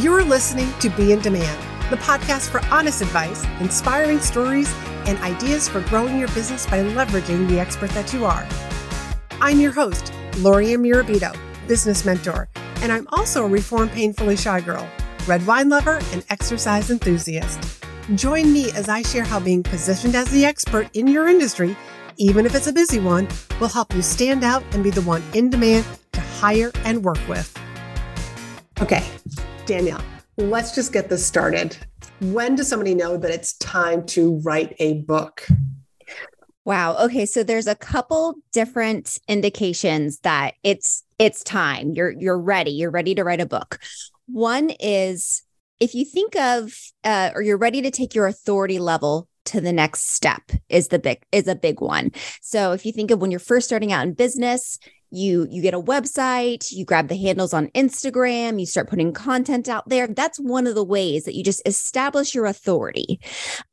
You're listening to Be in Demand, the podcast for honest advice, inspiring stories, and ideas for growing your business by leveraging the expert that you are. I'm your host, Lori Mirabito, business mentor, and I'm also a reformed painfully shy girl, red wine lover, and exercise enthusiast. Join me as I share how being positioned as the expert in your industry, even if it's a busy one, will help you stand out and be the one in demand to hire and work with. Okay, Danielle, let's just get this started. When does somebody know that it's time to write a book? Wow. Okay, so there's a couple different indications that it's it's time. You're you're ready. You're ready to write a book. One is if you think of uh, or you're ready to take your authority level to the next step is the big is a big one. So if you think of when you're first starting out in business, you you get a website, you grab the handles on Instagram, you start putting content out there. That's one of the ways that you just establish your authority.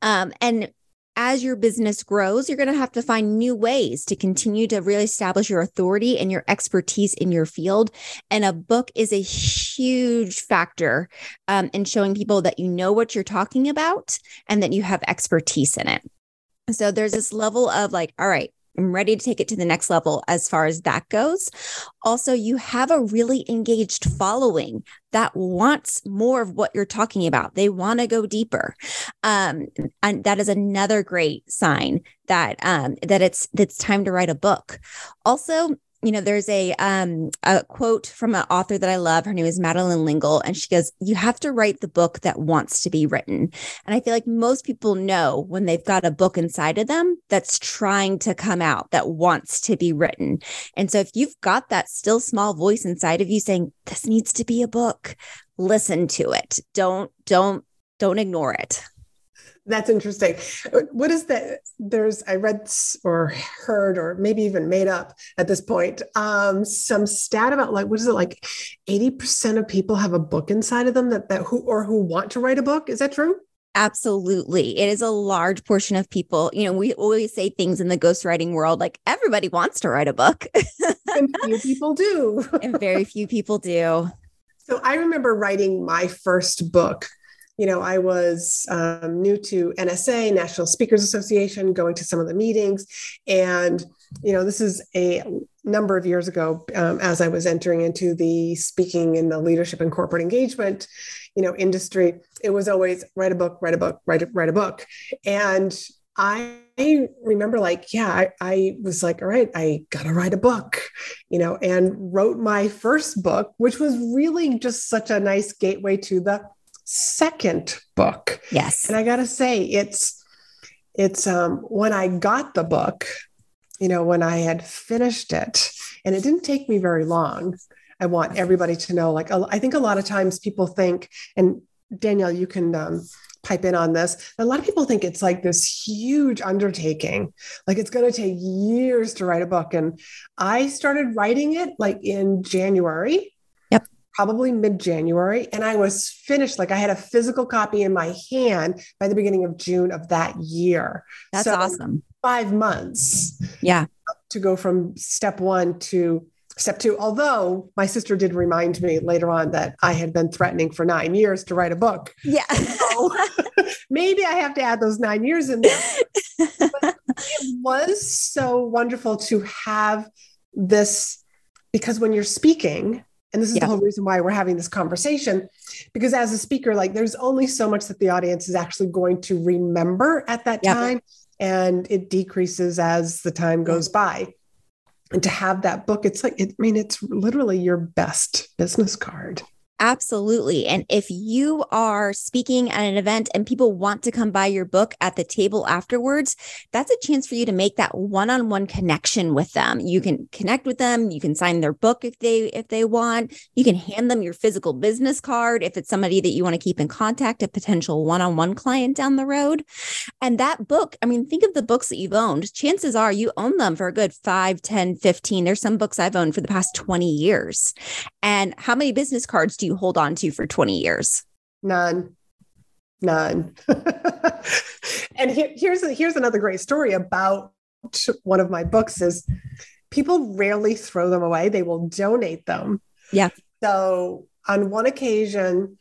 Um, and as your business grows, you're going to have to find new ways to continue to really establish your authority and your expertise in your field. And a book is a huge factor um, in showing people that you know what you're talking about and that you have expertise in it. So there's this level of like, all right, I'm ready to take it to the next level as far as that goes. Also, you have a really engaged following that wants more of what you're talking about. They want to go deeper. Um, and that is another great sign that um, that it's it's time to write a book. Also, you know, there's a um a quote from an author that I love. Her name is Madeleine L'Engle, and she goes, "You have to write the book that wants to be written." And I feel like most people know when they've got a book inside of them that's trying to come out, that wants to be written. And so, if you've got that still small voice inside of you saying, "This needs to be a book," listen to it. Don't don't don't ignore it. That's interesting. What is that? There's, I read or heard or maybe even made up at this point um, some stat about like, what is it like 80% of people have a book inside of them that, that who or who want to write a book? Is that true? Absolutely. It is a large portion of people. You know, we always say things in the ghostwriting world like everybody wants to write a book. and few people do. and very few people do. So I remember writing my first book you know, I was um, new to NSA, National Speakers Association, going to some of the meetings. And, you know, this is a number of years ago um, as I was entering into the speaking in the leadership and corporate engagement, you know, industry. It was always write a book, write a book, write a, write a book. And I remember like, yeah, I, I, was like, all right, I gotta write a book, you know, and wrote my first book, which was really just such a nice gateway to the second book. Yes. And I got to say, it's, it's um, when I got the book, you know, when I had finished it, and it didn't take me very long. I want everybody to know, like, I think a lot of times people think, and Danielle, you can um, pipe in on this. A lot of people think it's like this huge undertaking, like it's going to take years to write a book. And I started writing it like in January probably mid January. And I was finished, like I had a physical copy in my hand by the beginning of June of that year. That's so awesome. Five months. Yeah. To go from step one to step two. Although my sister did remind me later on that I had been threatening for nine years to write a book. Yeah. So maybe I have to add those nine years in there. But it was so wonderful to have this because when you're speaking, and this is yeah. the whole reason why we're having this conversation. Because as a speaker, like there's only so much that the audience is actually going to remember at that time. And it decreases as the time goes by. And to have that book, it's like, it, I mean, it's literally your best business card. Absolutely. And if you are speaking at an event and people want to come buy your book at the table afterwards, that's a chance for you to make that one-on-one connection with them. You can connect with them, you can sign their book if they if they want. You can hand them your physical business card if it's somebody that you want to keep in contact, a potential one-on-one client down the road. And that book, I mean, think of the books that you've owned. Chances are you own them for a good 5, 10, 15. There's some books I've owned for the past 20 years. And how many business cards do you hold on to for 20 years? None. None. and here, here's a, here's another great story about one of my books is people rarely throw them away. They will donate them. Yeah. So on one occasion,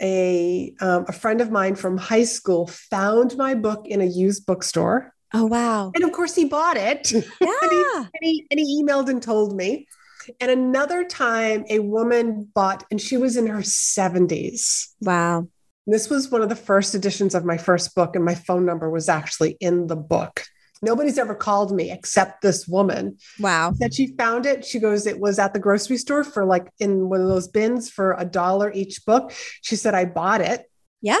a um, a friend of mine from high school found my book in a used bookstore. Oh wow! And of course, he bought it. Yeah. and, he, and, he, and he emailed and told me. And another time, a woman bought, and she was in her seventies. Wow. This was one of the first editions of my first book, and my phone number was actually in the book. Nobody's ever called me except this woman. Wow. That she found it. She goes, it was at the grocery store for like in one of those bins for a dollar each book. She said, I bought it. Yeah.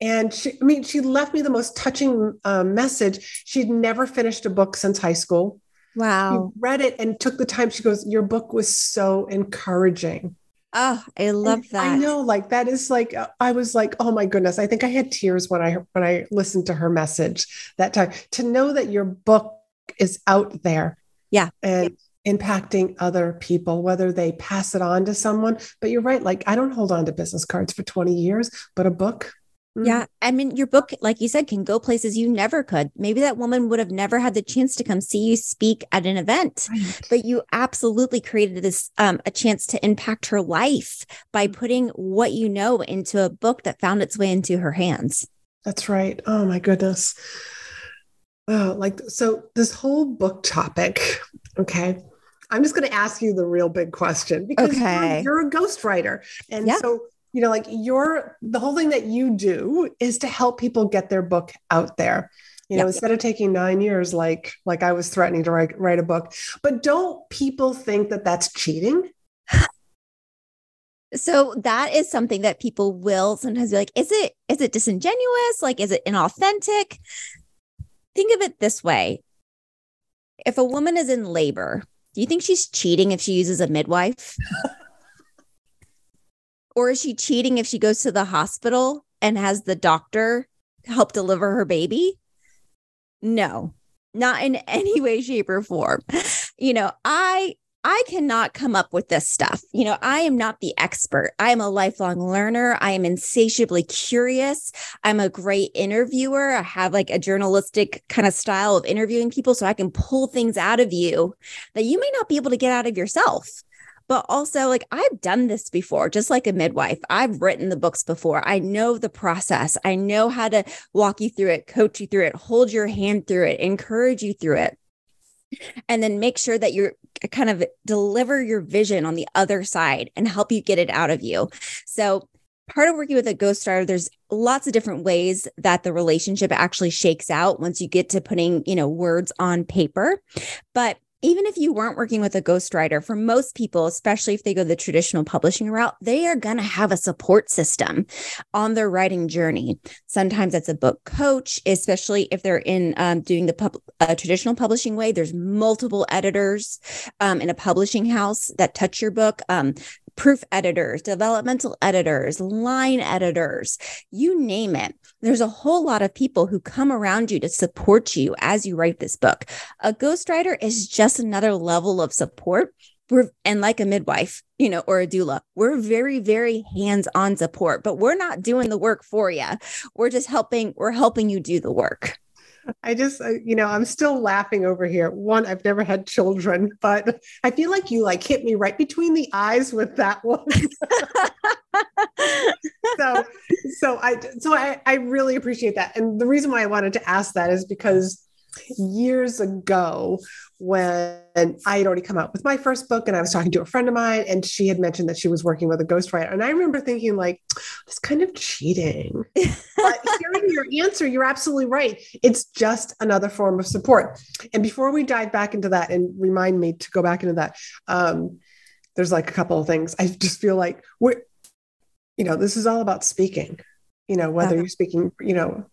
And she, I mean, she left me the most touching uh, message. She'd never finished a book since high school. Wow. She read it and took the time. She goes, Your book was so encouraging. Oh, I love And that. I know, like that is like uh, I was like, oh my goodness. I think I had tears when I when I listened to her message that time. To know that your book is out there, Yeah. and impacting other people, whether they pass it on to someone. But you're right. Like I don't hold on to business cards for 20 years, but a book. Yeah. I mean, your book, like you said, can go places you never could. Maybe that woman would have never had the chance to come see you speak at an event, right. but you absolutely created this um, a chance to impact her life by putting what you know into a book that found its way into her hands. That's right. Oh my goodness. Oh, like so this whole book topic. Okay. I'm just going to ask you the real big question because you're- Okay. you're, a ghostwriter. And Yeah. so, you know, like you're the whole thing that you do is to help people get their book out there. You know, Yeah. instead of taking nine years, like like I was threatening to write write a book. But don't people think that that's cheating? So that is something that people will sometimes be like, is it is it disingenuous? Like, is it inauthentic? Think of it this way. If a woman is in labor, do you think she's cheating if she uses a midwife? or is she cheating if she goes to the hospital and has the doctor help deliver her baby? No, not in any way, shape, or form. You know, I I cannot come up with this stuff. You know, I am not the expert. I am a lifelong learner. I am insatiably curious. I'm a great interviewer. I have like a journalistic kind of style of interviewing people so I can pull things out of you that you may not be able to get out of yourself. But also, like, I've done this before, just like a midwife. I've written the books before. I know the process. I know how to walk you through it, coach you through it, hold your hand through it, encourage you through it and then make sure that you're uh, kind of deliver your vision on the other side and help you get it out of you. So, part of working with a ghostwriter, there's lots of different ways that the relationship actually shakes out once you get to putting, you know, words on paper. But even if you weren't working with a ghostwriter, for most people, especially if they go the traditional publishing route, they are going to have a support system on their writing journey. Sometimes that's a book coach, especially if they're in um, doing the pub- uh, traditional publishing way. There's multiple editors um, in a publishing house that touch your book. Um, proof editors, developmental editors, line editors, you name it. There's a whole lot of people who come around you to support you as you write this book. A ghostwriter is just another level of support. We're, and like a midwife, you know, or a doula, we're very, very hands-on support, but we're not doing the work for you. We're just helping, we're helping you do the work. I just, uh, you know, I'm still laughing over here. One, I've never had children, but I feel like you like hit me right between the eyes with that one. so, so I, so I, I really appreciate that. And the reason why I wanted to ask that is because years ago when I had already come out with my first book and I was talking to a friend of mine and she had mentioned that she was working with a ghostwriter. And I remember thinking like, it's kind of cheating. but hearing your answer, you're absolutely right. It's just another form of support. And before we dive back into that and remind me to go back into that, um, there's like a couple of things. I just feel like we're, you know, this is all about speaking, you know, whether Uh-huh. you're speaking, you know,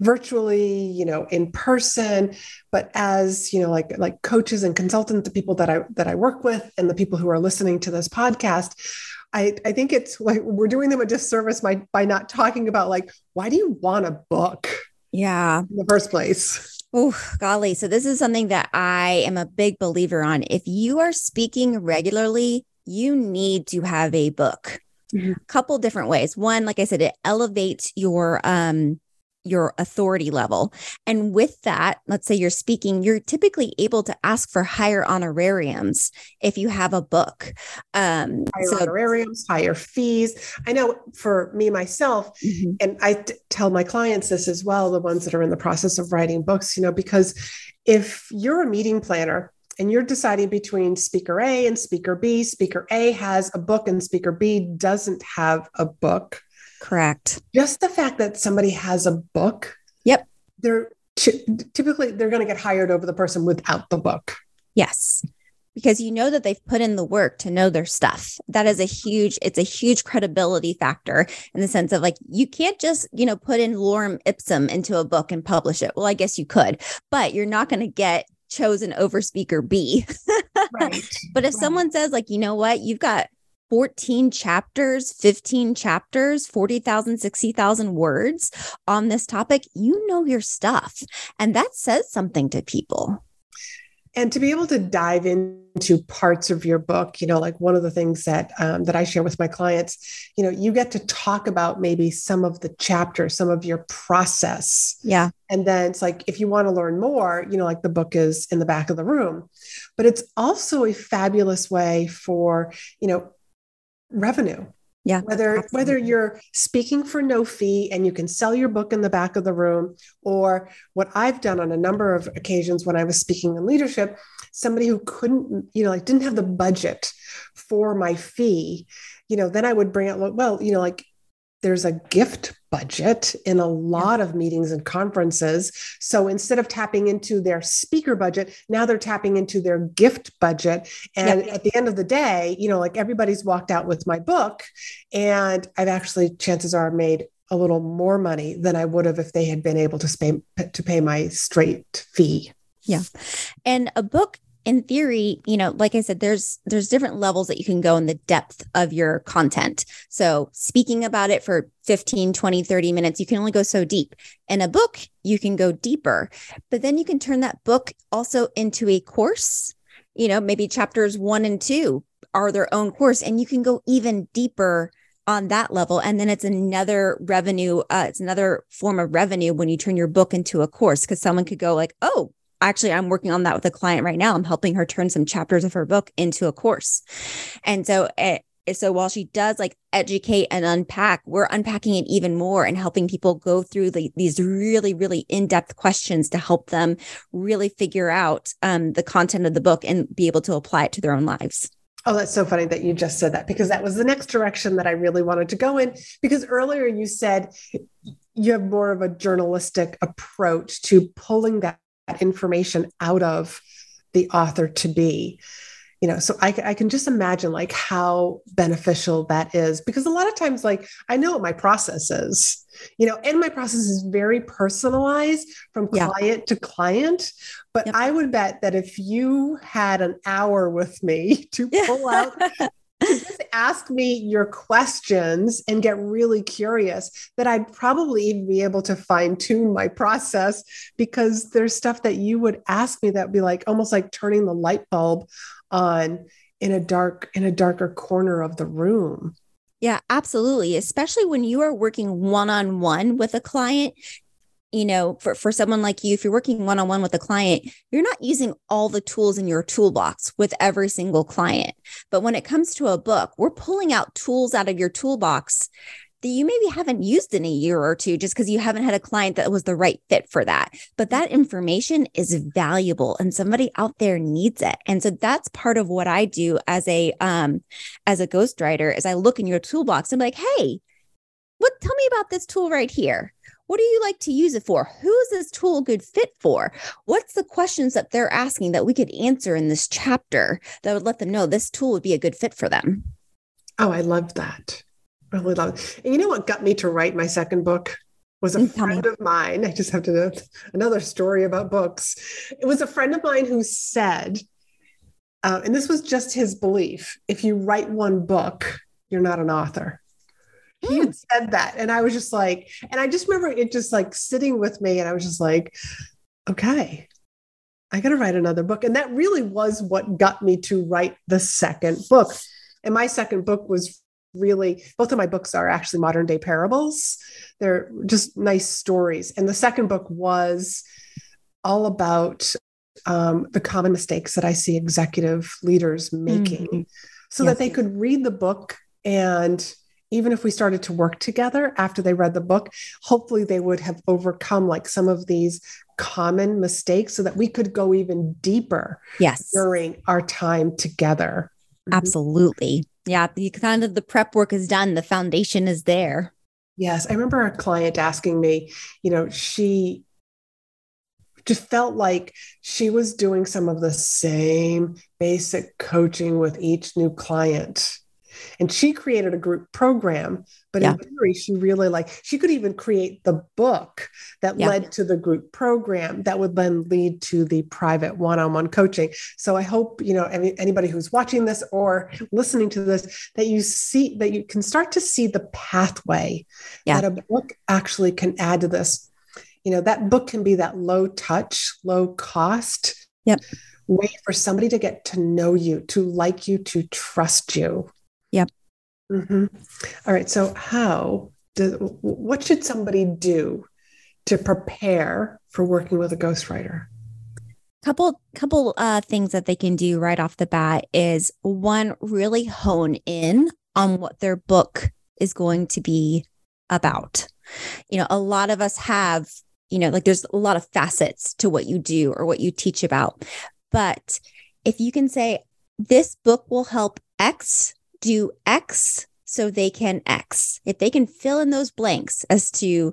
virtually you know in person but as you know like like coaches and consultants the people that i that i work with and the people who are listening to this podcast i i think it's like we're doing them a disservice by by not talking about like why do you want a book Yeah. in the first place Oh, golly. So, this is something that I am a big believer on. If you are speaking regularly, you need to have a book. Mhm. A couple different ways. One, like I said, it elevates your um your authority level. And with that, let's say you're speaking, you're typically able to ask for higher honorariums if you have a book. Um, higher so, honorariums, higher fees. I know for me myself, mm-hmm. and I t- tell my clients this as well, the ones that are in the process of writing books, you know, because if you're a meeting planner and you're deciding between speaker A and speaker B, speaker A has a book and speaker B doesn't have a book Correct. Just the fact that somebody has a book. Yep. They're t- typically they're going to get hired over the person without the book. Yes. Because you know that they've put in the work to know their stuff. That is a huge, it's a huge credibility factor in the sense of like, you can't just, you know, put in lorem ipsum into a book and publish it. Well, I guess you could, but you're not going to get chosen over speaker B. right. But if right. someone says, like, you know what, you've got 14 chapters, 15 chapters, 40,000, 60,000 words on this topic, you know your stuff. And that says something to people. And to be able to dive into parts of your book, you know, like one of the things that um, that I share with my clients, you know, you get to talk about maybe some of the chapters, some of your process. Yeah. And then it's like if you want to learn more, you know, like the book is in the back of the room. But it's also a fabulous way for, you know, revenue yeah whether absolutely. whether you're speaking for no fee and you can sell your book in the back of the room or what i've done on a number of occasions when i was speaking in leadership somebody who couldn't you know like didn't have the budget for my fee you know then i would bring out well you know like there's a gift budget in a lot of meetings and conferences. So instead of tapping into their speaker budget, now they're tapping into their gift budget. And yep. at the end of the day, you know, like everybody's walked out with my book, and I've actually, chances are, made a little more money than I would have if they had been able to pay to pay my straight fee. Yeah. And a book in theory, you know, like I said, there's there's different levels that you can go in the depth of your content. So speaking about it for 15, 20, 30 minutes, you can only go so deep. In a book, you can go deeper. But then you can turn that book also into a course. You know, maybe chapters 1 and 2 are their own course and you can go even deeper on that level and then it's another revenue uh, it's another form of revenue when you turn your book into a course because someone could go like oh actually i'm working on that with a client right now i'm helping her turn some chapters of her book into a course and so it, eh, so while she does like educate and unpack we're unpacking it even more and helping people go through the, these really really in-depth questions to help them really figure out um, the content of the book and be able to apply it to their own lives Oh, that's so funny that you just said that because that was the next direction that I really wanted to go in. Because earlier you said you have more of a journalistic approach to pulling that information out of the author to be you know so I, I can just imagine like how beneficial that is because a lot of times like i know what my process is you know and my process is very personalized from client yeah. to client but yep. i would bet that if you had an hour with me to pull out just ask me your questions and get really curious that I'd probably even be able to fine tune my process because there's stuff that you would ask me that would be like almost like turning the light bulb on in a dark in a darker corner of the room. Yeah, absolutely. Especially when you are working one on one with a client, you know, for, for someone like you, if you're working one on one with a client, you're not using all the tools in your toolbox with every single client. But when it comes to a book, we're pulling out tools out of your toolbox that you maybe haven't used in a year or two just because you haven't had a client that was the right fit for that. But that information is valuable and somebody out there needs it. And so that's part of what I do as a um as a ghostwriter is I look in your toolbox and be like, hey, what tell me about this tool right here what do you like to use it for? Who's this tool a good fit for? What's the questions that they're asking that we could answer in this chapter that would let them know this tool would be a good fit for them? Oh, I love that. Really love it. And you know what got me to write my second book? was a mm, friend of mine. I just have to know another story about books. It was a friend of mine who said, uh, and this was just his belief if you write one book, you're not an author he had said that and i was just like and i just remember it just like sitting with me and i was just like okay i got to write another book and that really was what got me to write the second book and my second book was really both of my books are actually modern day parables. They're just nice stories. And the second book was all about um, the common mistakes that I see executive leaders making mm-hmm. so yes. that they could read the book and even if we started to work together after they read the book, hopefully they would have overcome like some of these common mistakes so that we could go even deeper yes. during our time together. Mm-hmm. absolutely. Yeah the kind of the prep work is done. The foundation is there. Yes. I remember a client asking me you know she just felt like she was doing some of the same basic coaching with each new client and she created a group program but yeah. in theory she really like she could even create the book that yeah. led to the group program that would then lead to the private one-on-one coaching so i hope you know any, anybody who's watching this or listening to this that you see that you can start to see the pathway yeah. that a book actually can add to this you know that book can be that low touch low cost yep way for somebody to get to know you, to like you, to trust you. Yep. Mm-hmm. All right. So, how does what should somebody do to prepare for working with a ghostwriter? Couple couple uh, things that they can do right off the bat is one really hone in on what their book is going to be about. You know, a lot of us have, you know, like there's a lot of facets to what you do or what you teach about. But if you can say, this book will help X do X so they can X. If they can fill in those blanks as to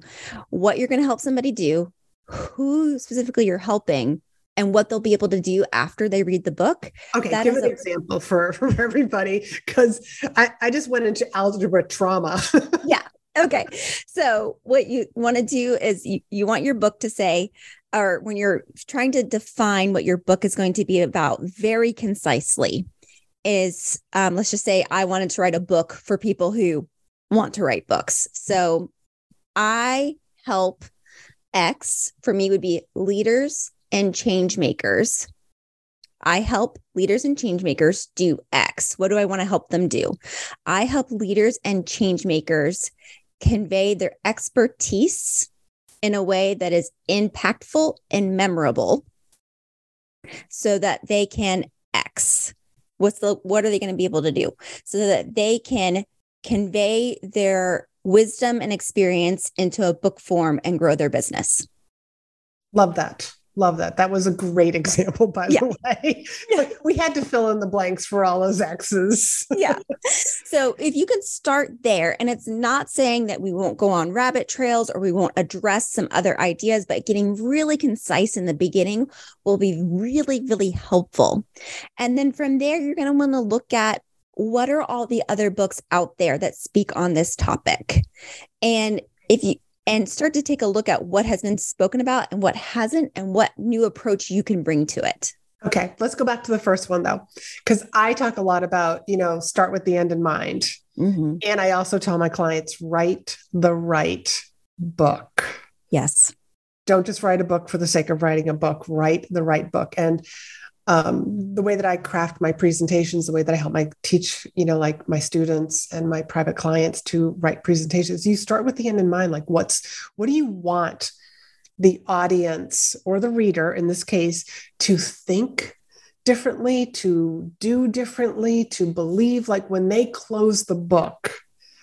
what you're going to help somebody do, who specifically you're helping, and what they'll be able to do after they read the book. Okay, give an a- example for, for everybody because I, I just went into algebra trauma. yeah. Okay. So, what you want to do is you, you want your book to say, or when you're trying to define what your book is going to be about very concisely, is um, let's just say I wanted to write a book for people who want to write books. So I help X for me would be leaders and change makers. I help leaders and change makers do X. What do I want to help them do? I help leaders and change makers convey their expertise in a way that is impactful and memorable so that they can X what's the what are they going to be able to do? So that they can convey their wisdom and experience into a book form and grow their business. Love that Love that. That was a great example, by yeah. the way. Yeah. we had to fill in the blanks for all those X's. yeah. So if you can start there, and it's not saying that we won't go on rabbit trails or we won't address some other ideas, but getting really concise in the beginning will be really, really helpful. And then from there, you're going to want to look at what are all the other books out there that speak on this topic. And if you and start to take a look at what has been spoken about and what hasn't, and what new approach you can bring to it. Okay, let's go back to the first one though, because I talk a lot about, you know, start with the end in mind. Mm-hmm. And I also tell my clients, write the right book. Yes. Don't just write a book for the sake of writing a book, write the right book. And um, the way that I craft my presentations, the way that I help my teach, you know, like my students and my private clients to write presentations, you start with the end in mind. Like, what's what do you want the audience or the reader, in this case, to think differently, to do differently, to believe? Like when they close the book,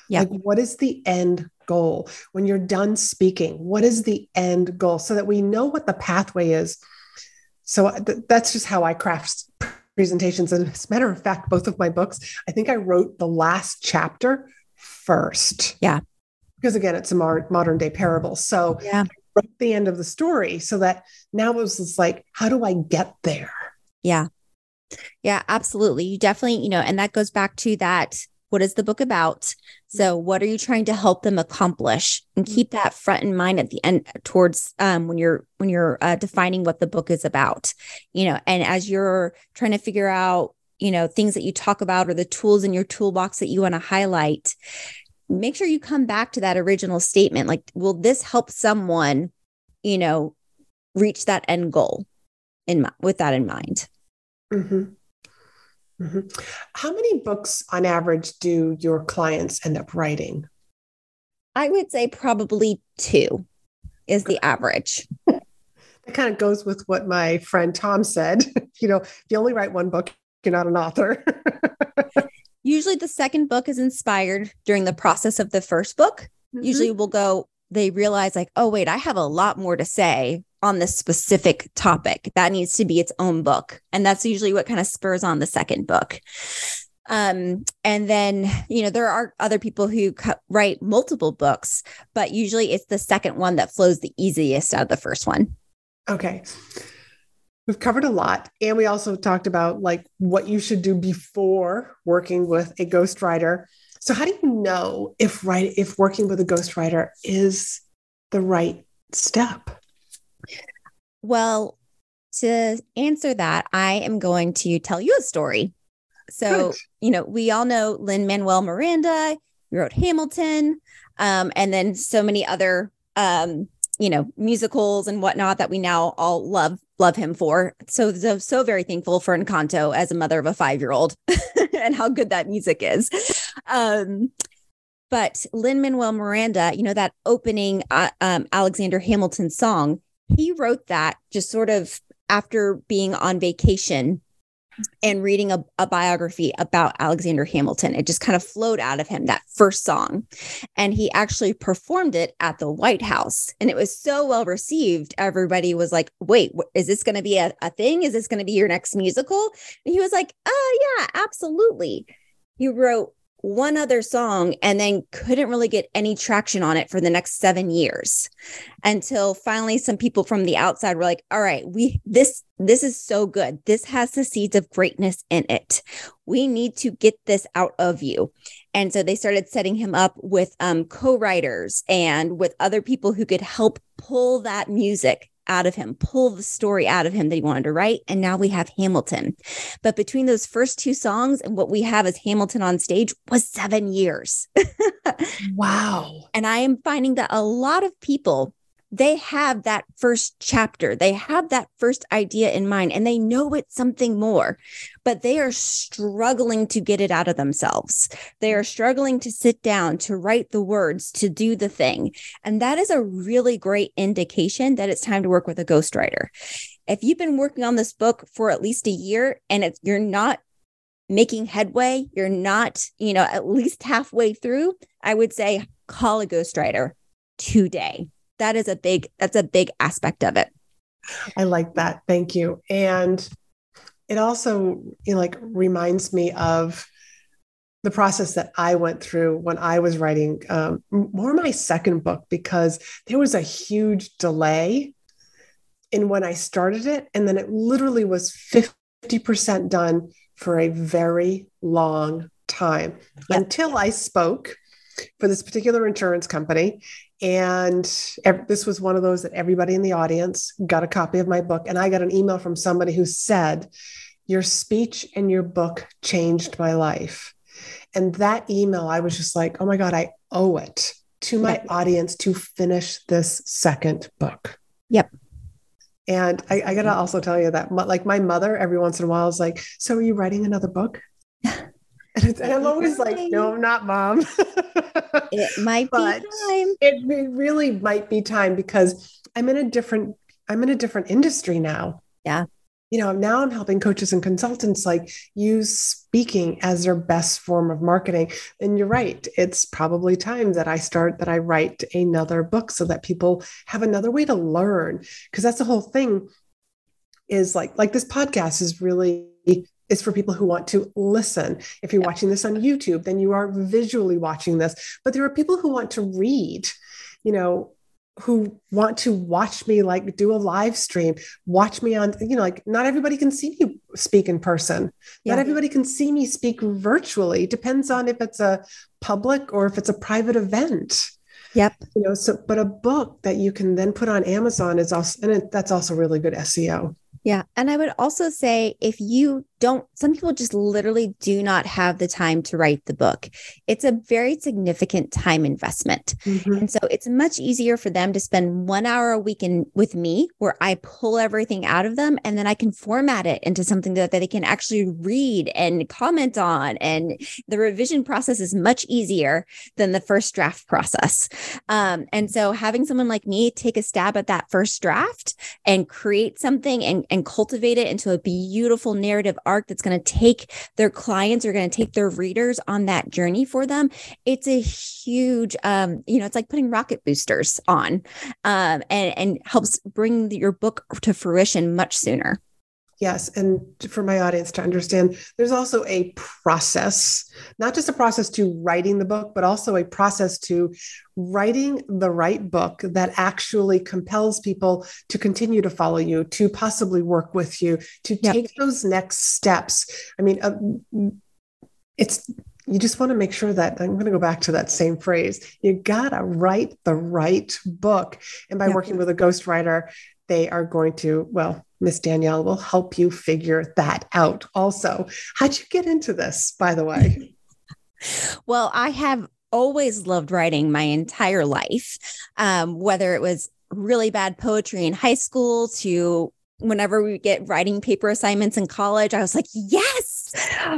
yeah. like what is the end goal? When you're done speaking, what is the end goal? So that we know what the pathway is so uh, th- that's just how I craft presentations. And as a matter of fact, both of my books, I think I wrote the last chapter first. Yeah. Because again, it's a mar- modern day parable. So yeah. wrote the end of the story so that now it was just like, how do I get there? Yeah. Yeah, absolutely. You definitely, you know, and that goes back to that what is the book about? So, what are you trying to help them accomplish? And mm-hmm. keep that front in mind at the end towards um, when you're when you're uh, defining what the book is about. You know, and as you're trying to figure out, you know, things that you talk about or the tools in your toolbox that you want to highlight, make sure you come back to that original statement. Like, will this help someone? You know, reach that end goal in with that in mind. Mm-hmm. Mm-hmm. How many books on average do your clients end up writing? I would say probably two is the average. that kind of goes with what my friend Tom said. you know, if you only write one book, you're not an author. Usually the second book is inspired during the process of the first book. Mm-hmm. Usually we'll go, they realize, like, oh, wait, I have a lot more to say on this specific topic. That needs to be its own book. And that's usually what kind of spurs on the second book. Um, and then, you know, there are other people who write multiple books, but usually it's the second one that flows the easiest out of the first one. Okay. We've covered a lot. And we also talked about like what you should do before working with a ghostwriter. So how do you know if right if working with a ghostwriter is the right step? Well, to answer that, I am going to tell you a story. So, Good. you know, we all know Lin Manuel Miranda, he wrote Hamilton, um, and then so many other, um, you know, musicals and whatnot that we now all love love him for. So, so, so very thankful for Encanto as a mother of a five year old and how good that music is. Um, but Lin Manuel Miranda, you know, that opening uh, um, Alexander Hamilton song, he wrote that just sort of after being on vacation and reading a, a, biography about Alexander Hamilton. It just kind of flowed out of him, that first song. And he actually performed it at the White House. And it was so well received. Everybody was like, wait, is this going to be a, a thing? Is this going to be your next musical? And he was like, oh, yeah, absolutely. He wrote one other song and then couldn't really get any traction on it for the next 7 years until finally some people from the outside were like all right we this this is so good. This has the seeds of greatness in it. We need to get this out of you. And so they started setting him up with um, co-writers and with other people who could help pull that music out of him, pull the story out of him that he wanted to write. And now we have Hamilton. But between those first two songs and what we have as Hamilton on stage was seven years. wow. And I am finding that a lot of people they have that first chapter, they have that first idea in mind, and they know it's something more, but they are struggling to get it out of themselves. They are struggling to sit down, to write the words, to do the thing. And that is a really great indication that it's time to work with a ghostwriter. If you've been working on this book for at least a year and you're not making headway, you're not, you know, at least halfway through, I would say call a ghostwriter today that is a big that's a big aspect of it i like that thank you and it also you know, like reminds me of the process that I went through when I was writing um, more my second book because there was a huge delay in when I started it. And then it literally was 50% done for a very long time until I spoke for this particular insurance company. And this was one of those that everybody in the audience got a copy of my book. And I got an email from somebody who said, Your speech and your book changed my life. And that email, I was just like, Oh my God, I owe it to my yep. audience to finish this second book. Yep. And I, I got to also tell you that, like, my mother every once in a while is like, So are you writing another book? And, and I'm always like, no, I'm not, mom. it might be time. It, it really might be time because I'm in a different, I'm in a different industry now. Yeah. You know, now I'm helping coaches and consultants like use speaking as their best form of marketing. And you're right. It's probably time that I start that I write another book so that people have another way to learn. Because that's the whole thing is like, like this podcast is really is for people who want to listen. If you're watching this on YouTube, then you are visually watching this. But there are people who want to read, you know, who want to watch me like do a live stream, watch me on, you know, like not everybody can see me speak in person. Yeah. Not everybody can see me speak virtually. Depends on if it's a public or if it's a private event. Yep. You know, so but a book that you can then put on Amazon is also and it, that's also really good SEO. Yeah. And I would also say if you don't some people just literally do not have the time to write the book. It's a very significant time investment. Mm-hmm. and so it's much easier for them to spend one hour a week in with me where i pull everything out of them and then i can format it into something that, that they can actually read and comment on. And the revision process is much easier than the first draft process. Um, and so having someone like me take a stab at that first draft and create something and, and cultivate it into a beautiful narrative arc that's going to take their clients or going to take their readers on that journey for them it's a huge um, you know it's like putting rocket boosters on um, and and helps bring your book to fruition much sooner Yes. And for my audience to understand, there's also a process, not just a process to writing the book, but also a process to writing the right book that actually compels people to continue to follow you, to possibly work with you, to yep. take those next steps. I mean, uh, it's, you just want to make sure that I'm going to go back to that same phrase. You got to write the right book. And by yep. working with a ghostwriter, they are going to, well, Miss Danielle will help you figure that out also. How'd you get into this, by the way? well, I have always loved writing my entire life, um, whether it was really bad poetry in high school to whenever we get writing paper assignments in college, I was like, yes.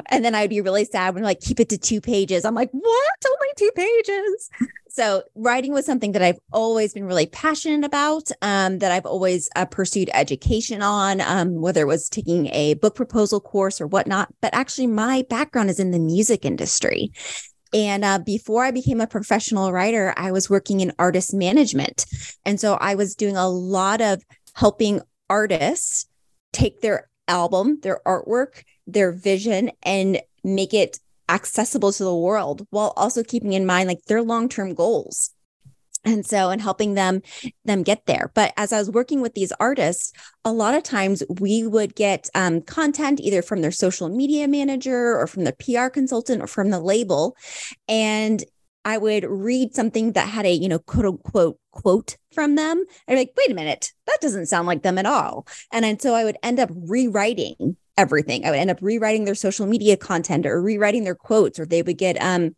And then I'd be really sad when like keep it to two pages. I'm like, what? Only two pages. So writing was something that I've always been really passionate about, um, that I've always uh, pursued education on, um, whether it was taking a book proposal course or whatnot. But actually, my background is in the music industry. And uh, before I became a professional writer, I was working in artist management. And so I was doing a lot of helping artists take their album, their artwork, their vision, and make it accessible to the world while also keeping in mind like their long-term goals. And so and helping them them get there. But as i was working with these artists a lot of times we would get um, content either from their social media manager or from the pr consultant or from the label. And i would read something that had a you know quote unquote quote from them. Be like wait a minute. That doesn't sound like them at all. And, and so i would end up rewriting everything. I would end up rewriting their social media content or rewriting their quotes, or they would get um,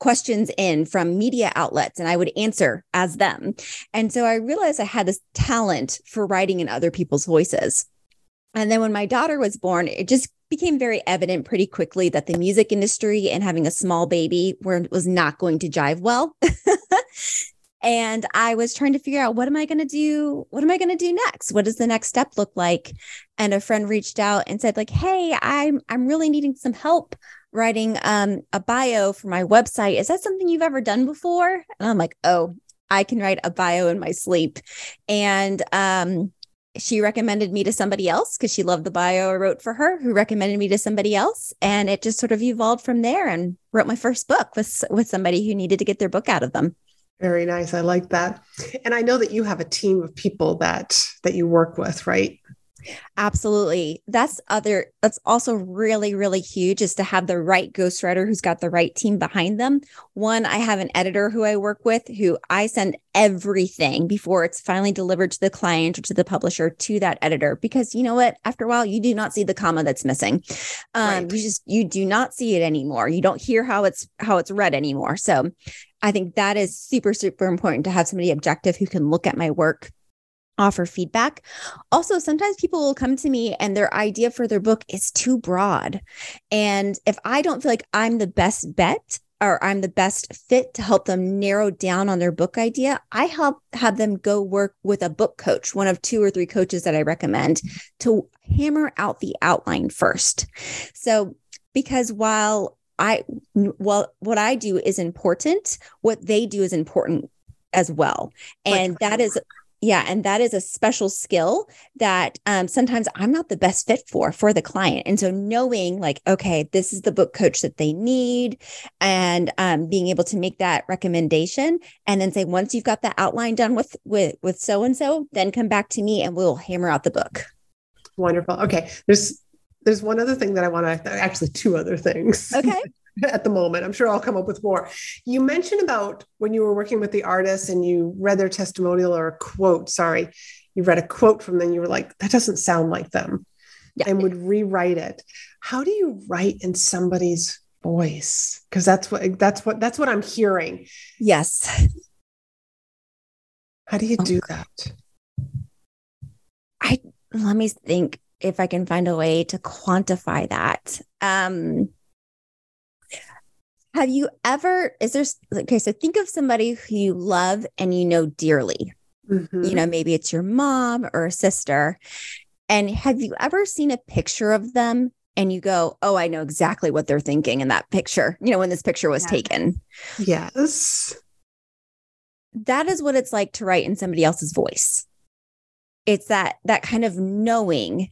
questions in from media outlets and I would answer as them. And so I realized I had this talent for writing in other people's voices. And then when my daughter was born, it just became very evident pretty quickly that the music industry and having a small baby were, was not going to jive well. and I was trying to figure out what am I going to do? What am I going to do next? What does the next step look like? And a friend reached out and said like, "Hey, I'm I'm really needing some help writing um, a bio for my website. Is that something you've ever done before?" And I'm like, "Oh, I can write a bio in my sleep." And um, she recommended me to somebody else because she loved the bio I wrote for her, who recommended me to somebody else, and it just sort of evolved from there. And wrote my first book with with somebody who needed to get their book out of them. Very nice. I like that. And I know that you have a team of people that that you work with, right? Absolutely. That's other that's also really really huge is to have the right ghostwriter who's got the right team behind them. One, I have an editor who I work with who I send everything before it's finally delivered to the client or to the publisher to that editor because you know what, after a while you do not see the comma that's missing. Um right. you just you do not see it anymore. You don't hear how it's how it's read anymore. So I think that is super, super important to have somebody objective who can look at my work offer feedback. Also, sometimes people will come to me and their idea for their book is too broad. And if I don't feel like I'm the best bet or I'm the best fit to help them narrow down on their book idea, I help have them go work with a book coach, one of two or three coaches that I recommend to hammer out the outline first. So, because while I well what I do is important, what they do is important as well. And like, that is yeah and that is a special skill that um, sometimes i'm not the best fit for for the client. And so knowing like okay this is the book coach that they need and um, being able to make that recommendation and then say once you've got the outline done with with with so and so then come back to me and we'll hammer out the book. Wonderful. Okay. There's there's one other thing that I want to actually two other things. Okay. at the moment. I'm sure I'll come up with more. You mentioned about when you were working with the artists and you read their testimonial or a quote, sorry, you read a quote from them, you were like, that doesn't sound like them. yeah. and would rewrite it. How do you write in somebody's voice? Because that's what that's what that's what I'm hearing. Yes. How do you do that? I let me think if I can find a way to quantify that. Um have you ever is there okay so think of somebody who you love and you know dearly mm-hmm. you know maybe it's your mom or a sister and have you ever seen a picture of them and you go, oh, I know exactly what they're thinking in that picture, you know, when this picture was taken? Yes. That is what it's like to write in somebody else's voice. It's that that kind of knowing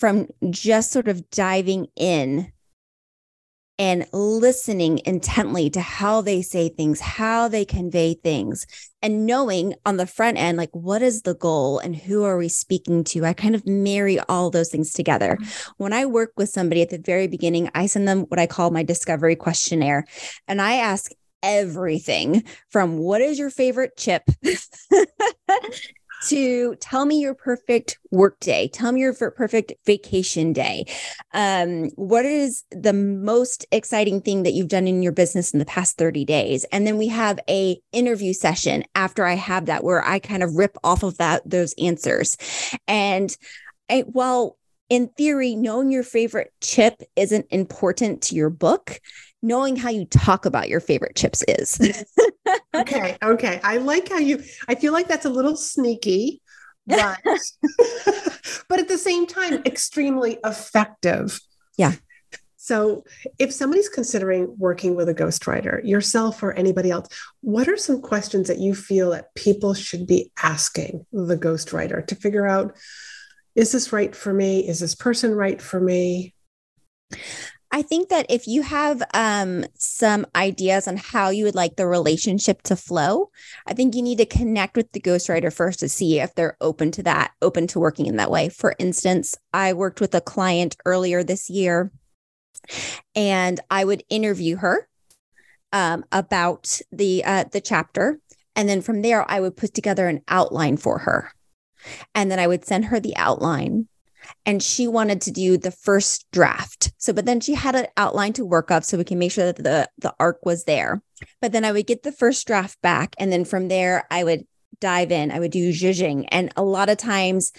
from just sort of diving in and listening intently to how they say things, how they convey things, and knowing on the front end, like what is the goal and who are we speaking to? I kind of marry all those things together. Mm-hmm. When I work with somebody at the very beginning, I send them what I call my discovery questionnaire, and I ask everything from what is your favorite chip to tell me your perfect work day. Tell me your perfect vacation day. Um, what is the most exciting thing that you've done in your business in the past 30 days? And then we have a interview session after I have that where I kind of rip off of that those answers. And I, well, in theory, knowing your favorite chip isn't important to your book knowing how you talk about your favorite chips is. okay. Okay. I like how you, I feel like that's a little sneaky, but, but at the same time, extremely effective. Yeah. So, if somebody's considering working with a ghostwriter, yourself or anybody else, what are some questions that you feel that people should be asking the ghostwriter to figure out is this right for me? Is this person right for me? I think that if you have um, some ideas on how you would like the relationship to flow, I think you need to connect with the ghostwriter first to see if they're open to that, open to working in that way. For instance, I worked with a client earlier this year and I would interview her um, about the uh, the chapter, and then from there I would put together an outline for her, and then I would send her the outline and she wanted to do the first draft. So, but then she had an outline to work up so we can make sure that the, the arc was there. But then I would get the first draft back. And then from there, I would dive in, I would do zhuzhing. And a lot of times,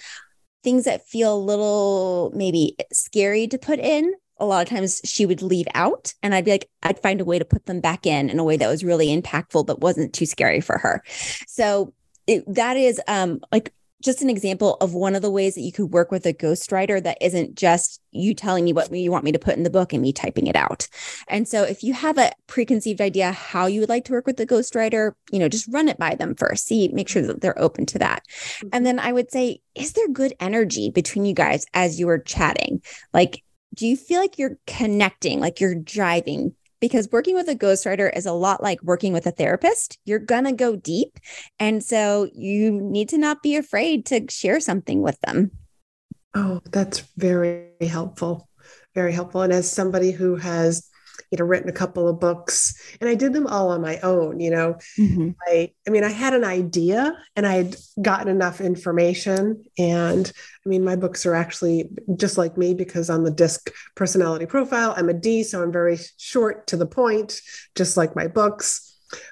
things that feel a little maybe scary to put in, a lot of times she would leave out and I'd be like, I'd find a way to put them back in in a way that was really impactful, but wasn't too scary for her. So it, that is um, like just an example of one of the ways that you could work with a ghostwriter that isn't just you telling me what you want me to put in the book and me typing it out. And so if you have a preconceived idea how you would like to work with the ghostwriter, you know, just run it by them first. See, make sure that they're open to that. Mm-hmm. And then I would say, is there good energy between you guys as you are chatting? Like, do you feel like you're connecting, like you're driving? Because working with a ghostwriter is a lot like working with a therapist. You're going to go deep. And so you need to not be afraid to share something with them. Oh, that's very helpful. Very helpful. And as somebody who has you know written a couple of books and i did them all on my own you know mm-hmm. i i mean i had an idea and i had gotten enough information and i mean my books are actually just like me because on the disc personality profile i'm a d so i'm very short to the point just like my books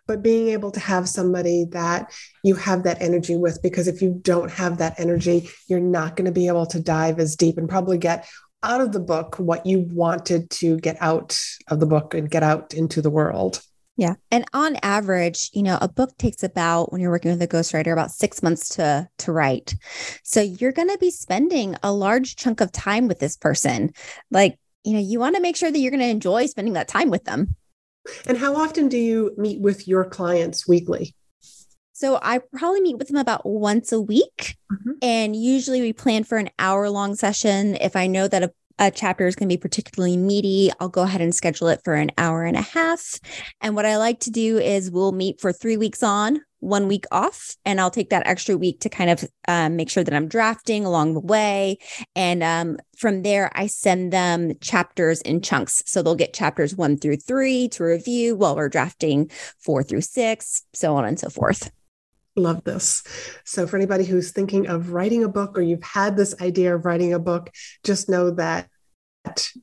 but being able to have somebody that you have that energy with because if you don't have that energy you're not going to be able to dive as deep and probably get out of the book what you wanted to get out of the book and get out into the world. Yeah. And on average, you know, a book takes about when you're working with a ghostwriter about 6 months to to write. So you're going to be spending a large chunk of time with this person. Like, you know, you want to make sure that you're going to enjoy spending that time with them. And how often do you meet with your clients weekly? So I probably meet with them about once a week. Mm-hmm. And usually we plan for an hour long session. If I know that a, a chapter is going to be particularly meaty, I'll go ahead and schedule it for an hour and a half. And what I like to do is we'll meet for three weeks on, one week off, and I'll take that extra week to kind of um, make sure that I'm drafting along the way. And um, from there, I send them chapters in chunks. So they'll get chapters one through three to review while we're drafting four through six, so on and so forth. Love this. So, for anybody who's thinking of writing a book or you've had this idea of writing a book, just know that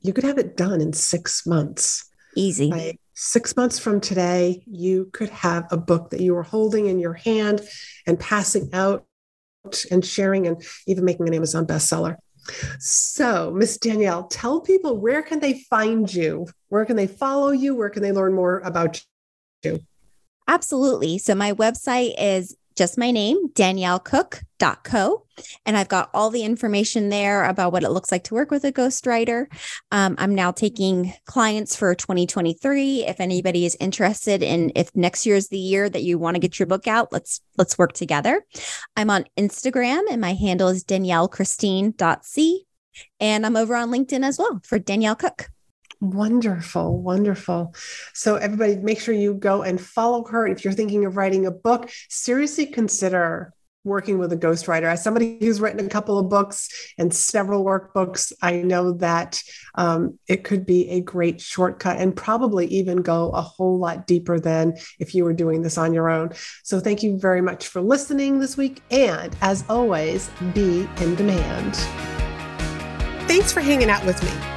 you could have it done in six months. Easy. Six months from today, you could have a book that you are holding in your hand and passing out and sharing and even making an Amazon bestseller. So, Miss Danielle, tell people where can they find you? Where can they follow you? Where can they learn more about you? Absolutely. So my website is just my name, daniellecook.co. And I've got all the information there about what it looks like to work with a ghostwriter. Um, I'm now taking clients for 2023. If anybody is interested in if next year is the year that you want to get your book out, let's let's work together. I'm on Instagram and my handle is daniellechristine.c. And I'm over on LinkedIn as well for Danielle Cook. Wonderful, wonderful. So, everybody, make sure you go and follow her. If you're thinking of writing a book, seriously consider working with a ghostwriter. As somebody who's written a couple of books and several workbooks, I know that um, it could be a great shortcut and probably even go a whole lot deeper than if you were doing this on your own. So, thank you very much for listening this week. And as always, be in demand. Thanks for hanging out with me.